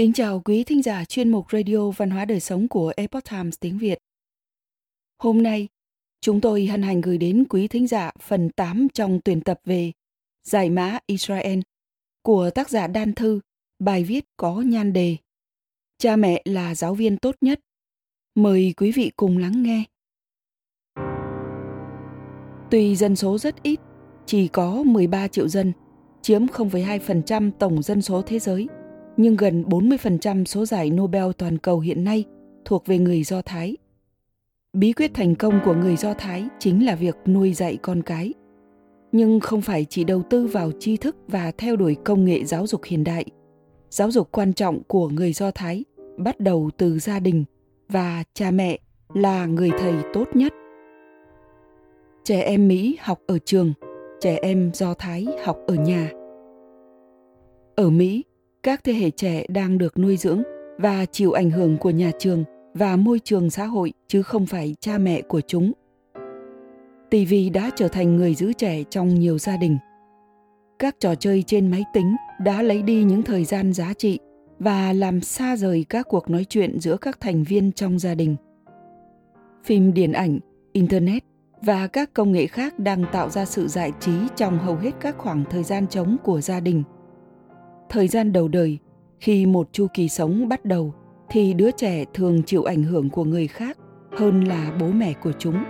Kính chào quý thính giả chuyên mục Radio Văn hóa Đời Sống của Epoch Times tiếng Việt. Hôm nay, chúng tôi hân hạnh gửi đến quý thính giả phần 8 trong tuyển tập về Giải mã Israel của tác giả Đan Thư, bài viết có nhan đề Cha mẹ là giáo viên tốt nhất. Mời quý vị cùng lắng nghe. Tuy dân số rất ít, chỉ có 13 triệu dân, chiếm 0,2% tổng dân số thế giới – nhưng gần 40% số giải Nobel toàn cầu hiện nay thuộc về người Do Thái. Bí quyết thành công của người Do Thái chính là việc nuôi dạy con cái. Nhưng không phải chỉ đầu tư vào tri thức và theo đuổi công nghệ giáo dục hiện đại. Giáo dục quan trọng của người Do Thái bắt đầu từ gia đình và cha mẹ là người thầy tốt nhất. Trẻ em Mỹ học ở trường, trẻ em Do Thái học ở nhà. Ở Mỹ, các thế hệ trẻ đang được nuôi dưỡng và chịu ảnh hưởng của nhà trường và môi trường xã hội chứ không phải cha mẹ của chúng. TV đã trở thành người giữ trẻ trong nhiều gia đình. Các trò chơi trên máy tính đã lấy đi những thời gian giá trị và làm xa rời các cuộc nói chuyện giữa các thành viên trong gia đình. Phim điện ảnh, internet và các công nghệ khác đang tạo ra sự giải trí trong hầu hết các khoảng thời gian trống của gia đình – thời gian đầu đời khi một chu kỳ sống bắt đầu thì đứa trẻ thường chịu ảnh hưởng của người khác hơn là bố mẹ của chúng.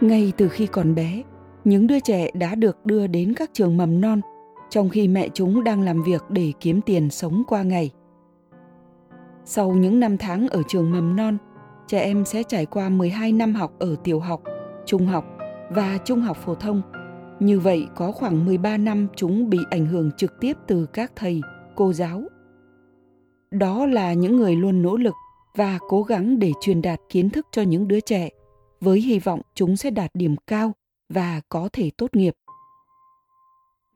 Ngay từ khi còn bé những đứa trẻ đã được đưa đến các trường mầm non trong khi mẹ chúng đang làm việc để kiếm tiền sống qua ngày. Sau những năm tháng ở trường mầm non trẻ em sẽ trải qua 12 năm học ở tiểu học, trung học và trung học phổ thông như vậy có khoảng 13 năm chúng bị ảnh hưởng trực tiếp từ các thầy, cô giáo. Đó là những người luôn nỗ lực và cố gắng để truyền đạt kiến thức cho những đứa trẻ với hy vọng chúng sẽ đạt điểm cao và có thể tốt nghiệp.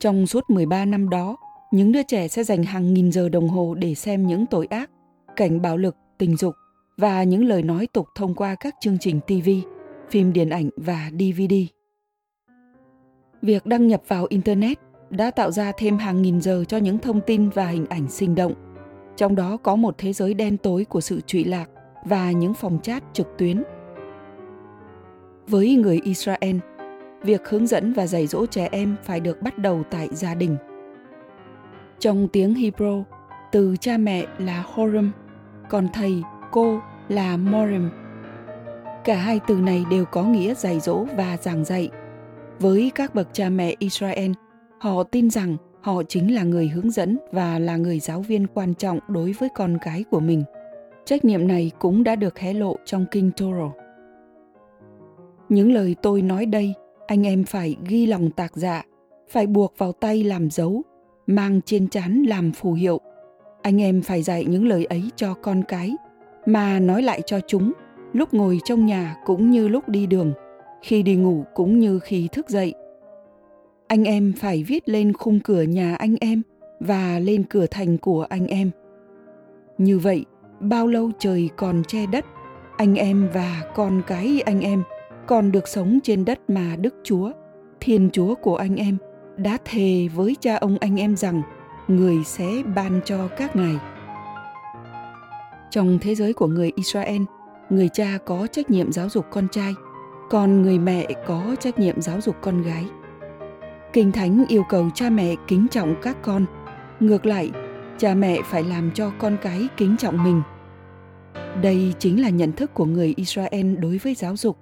Trong suốt 13 năm đó, những đứa trẻ sẽ dành hàng nghìn giờ đồng hồ để xem những tội ác, cảnh bạo lực, tình dục và những lời nói tục thông qua các chương trình TV, phim điện ảnh và DVD việc đăng nhập vào internet đã tạo ra thêm hàng nghìn giờ cho những thông tin và hình ảnh sinh động. Trong đó có một thế giới đen tối của sự trụy lạc và những phòng chat trực tuyến. Với người israel, việc hướng dẫn và dạy dỗ trẻ em phải được bắt đầu tại gia đình. Trong tiếng hebrew, từ cha mẹ là horim còn thầy, cô là morim cả hai từ này đều có nghĩa dạy dỗ và giảng dạy với các bậc cha mẹ Israel, họ tin rằng họ chính là người hướng dẫn và là người giáo viên quan trọng đối với con cái của mình. Trách nhiệm này cũng đã được hé lộ trong kinh Torah. Những lời tôi nói đây, anh em phải ghi lòng tạc dạ, phải buộc vào tay làm dấu, mang trên chán làm phù hiệu. Anh em phải dạy những lời ấy cho con cái, mà nói lại cho chúng lúc ngồi trong nhà cũng như lúc đi đường – khi đi ngủ cũng như khi thức dậy. Anh em phải viết lên khung cửa nhà anh em và lên cửa thành của anh em. Như vậy, bao lâu trời còn che đất, anh em và con cái anh em còn được sống trên đất mà Đức Chúa, Thiên Chúa của anh em đã thề với cha ông anh em rằng người sẽ ban cho các ngài. Trong thế giới của người Israel, người cha có trách nhiệm giáo dục con trai – còn người mẹ có trách nhiệm giáo dục con gái. Kinh thánh yêu cầu cha mẹ kính trọng các con. Ngược lại, cha mẹ phải làm cho con cái kính trọng mình. Đây chính là nhận thức của người israel đối với giáo dục.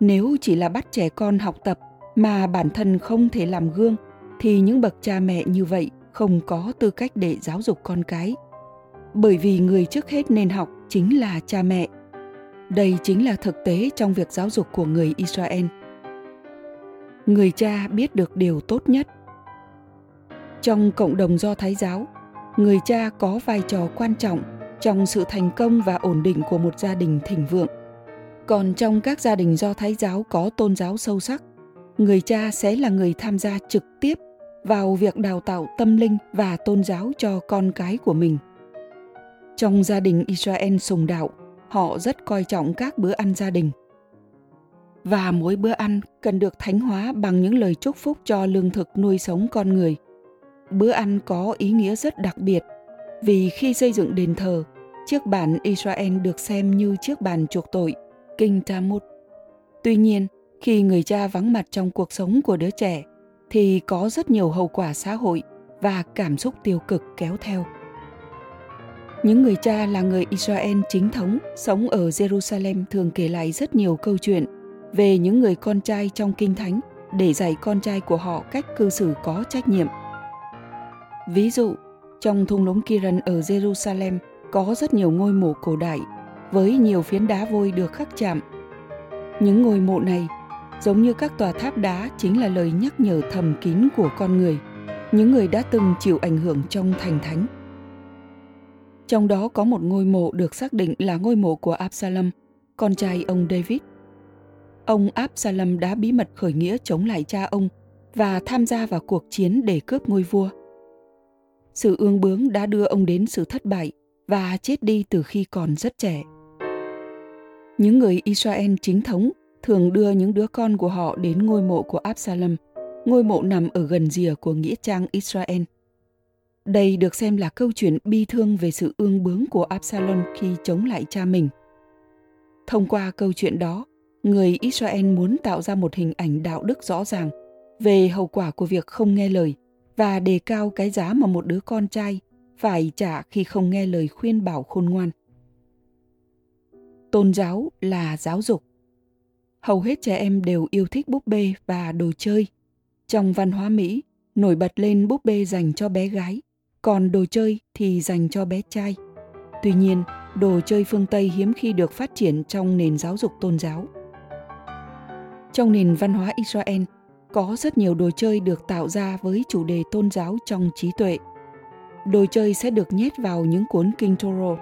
Nếu chỉ là bắt trẻ con học tập mà bản thân không thể làm gương, thì những bậc cha mẹ như vậy không có tư cách để giáo dục con cái. Bởi vì người trước hết nên học chính là cha mẹ đây chính là thực tế trong việc giáo dục của người israel. Người cha biết được điều tốt nhất. Trong cộng đồng do thái giáo, người cha có vai trò quan trọng trong sự thành công và ổn định của một gia đình thịnh vượng. Còn trong các gia đình do thái giáo có tôn giáo sâu sắc, người cha sẽ là người tham gia trực tiếp vào việc đào tạo tâm linh và tôn giáo cho con cái của mình. Trong gia đình israel sùng đạo họ rất coi trọng các bữa ăn gia đình và mỗi bữa ăn cần được thánh hóa bằng những lời chúc phúc cho lương thực nuôi sống con người bữa ăn có ý nghĩa rất đặc biệt Vì khi xây dựng đền thờ, chiếc bàn Israel được xem như chiếc bàn chuộc tội, kinh Talmud. Tuy nhiên, khi người cha vắng mặt trong cuộc sống của đứa trẻ, thì có rất nhiều hậu quả xã hội và cảm xúc tiêu cực kéo theo. Những người cha là người Israel chính thống sống ở Jerusalem thường kể lại rất nhiều câu chuyện về những người con trai trong kinh thánh để dạy con trai của họ cách cư xử có trách nhiệm. Ví dụ, trong thung lũng Kiran ở Jerusalem có rất nhiều ngôi mộ cổ đại với nhiều phiến đá vôi được khắc chạm. Những ngôi mộ này, giống như các tòa tháp đá chính là lời nhắc nhở thầm kín của con người, những người đã từng chịu ảnh hưởng trong thành thánh. Trong đó có một ngôi mộ được xác định là ngôi mộ của Absalom, con trai ông David. Ông Absalom đã bí mật khởi nghĩa chống lại cha ông và tham gia vào cuộc chiến để cướp ngôi vua. Sự ương bướng đã đưa ông đến sự thất bại và chết đi từ khi còn rất trẻ. Những người Israel chính thống thường đưa những đứa con của họ đến ngôi mộ của Absalom, ngôi mộ nằm ở gần rìa của nghĩa trang Israel. Đây được xem là câu chuyện bi thương về sự ương bướng của Absalom khi chống lại cha mình. Thông qua câu chuyện đó, người Israel muốn tạo ra một hình ảnh đạo đức rõ ràng về hậu quả của việc không nghe lời và đề cao cái giá mà một đứa con trai phải trả khi không nghe lời khuyên bảo khôn ngoan. Tôn giáo là giáo dục. Hầu hết trẻ em đều yêu thích búp bê và đồ chơi. Trong văn hóa Mỹ, nổi bật lên búp bê dành cho bé gái, còn đồ chơi thì dành cho bé trai. Tuy nhiên, đồ chơi phương Tây hiếm khi được phát triển trong nền giáo dục tôn giáo. Trong nền văn hóa Israel, có rất nhiều đồ chơi được tạo ra với chủ đề tôn giáo trong trí tuệ. Đồ chơi sẽ được nhét vào những cuốn kinh Torah.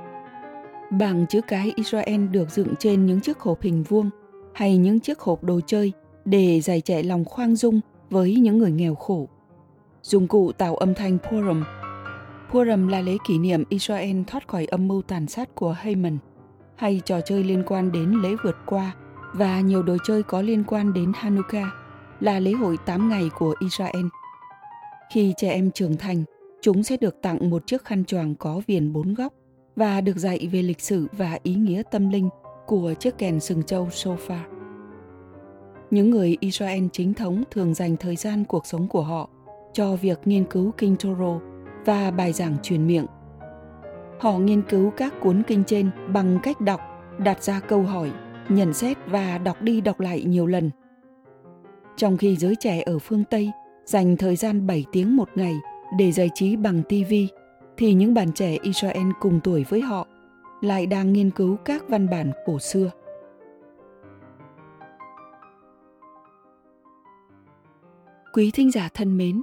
Bảng chữ cái Israel được dựng trên những chiếc hộp hình vuông hay những chiếc hộp đồ chơi để giải trẻ lòng khoan dung với những người nghèo khổ. Dụng cụ tạo âm thanh Purim Purim là lễ kỷ niệm Israel thoát khỏi âm mưu tàn sát của Haman, hay trò chơi liên quan đến lễ vượt qua và nhiều đồ chơi có liên quan đến Hanukkah là lễ hội 8 ngày của Israel. Khi trẻ em trưởng thành, chúng sẽ được tặng một chiếc khăn choàng có viền bốn góc và được dạy về lịch sử và ý nghĩa tâm linh của chiếc kèn sừng châu sofa. Những người Israel chính thống thường dành thời gian cuộc sống của họ cho việc nghiên cứu kinh Torah và bài giảng truyền miệng. Họ nghiên cứu các cuốn kinh trên bằng cách đọc, đặt ra câu hỏi, nhận xét và đọc đi đọc lại nhiều lần – trong khi giới trẻ ở phương Tây dành thời gian 7 tiếng một ngày để giải trí bằng TV, thì những bạn trẻ Israel cùng tuổi với họ lại đang nghiên cứu các văn bản cổ xưa. Quý thính giả thân mến,